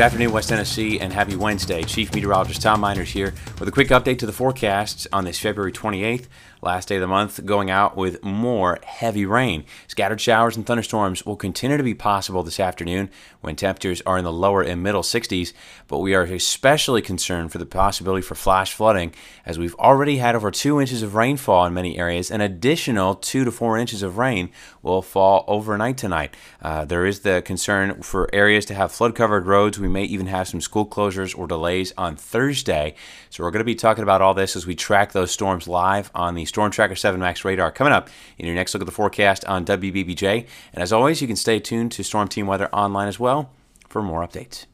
Good afternoon, West Tennessee, and happy Wednesday. Chief Meteorologist Tom Mininger here with a quick update to the forecasts on this February 28th, last day of the month, going out with more heavy rain. Scattered showers and thunderstorms will continue to be possible this afternoon when temperatures are in the lower and middle 60s, but we are especially concerned for the possibility for flash flooding as we've already had over two inches of rainfall in many areas. An additional two to four inches of rain will fall overnight tonight. Uh, there is the concern for areas to have flood covered roads. We may even have some school closures or delays on Thursday. So we're going to be talking about all this as we track those storms live on the Storm Tracker 7 Max radar coming up in your next look at the forecast on WBBJ. And as always, you can stay tuned to Storm Team Weather online as well for more updates.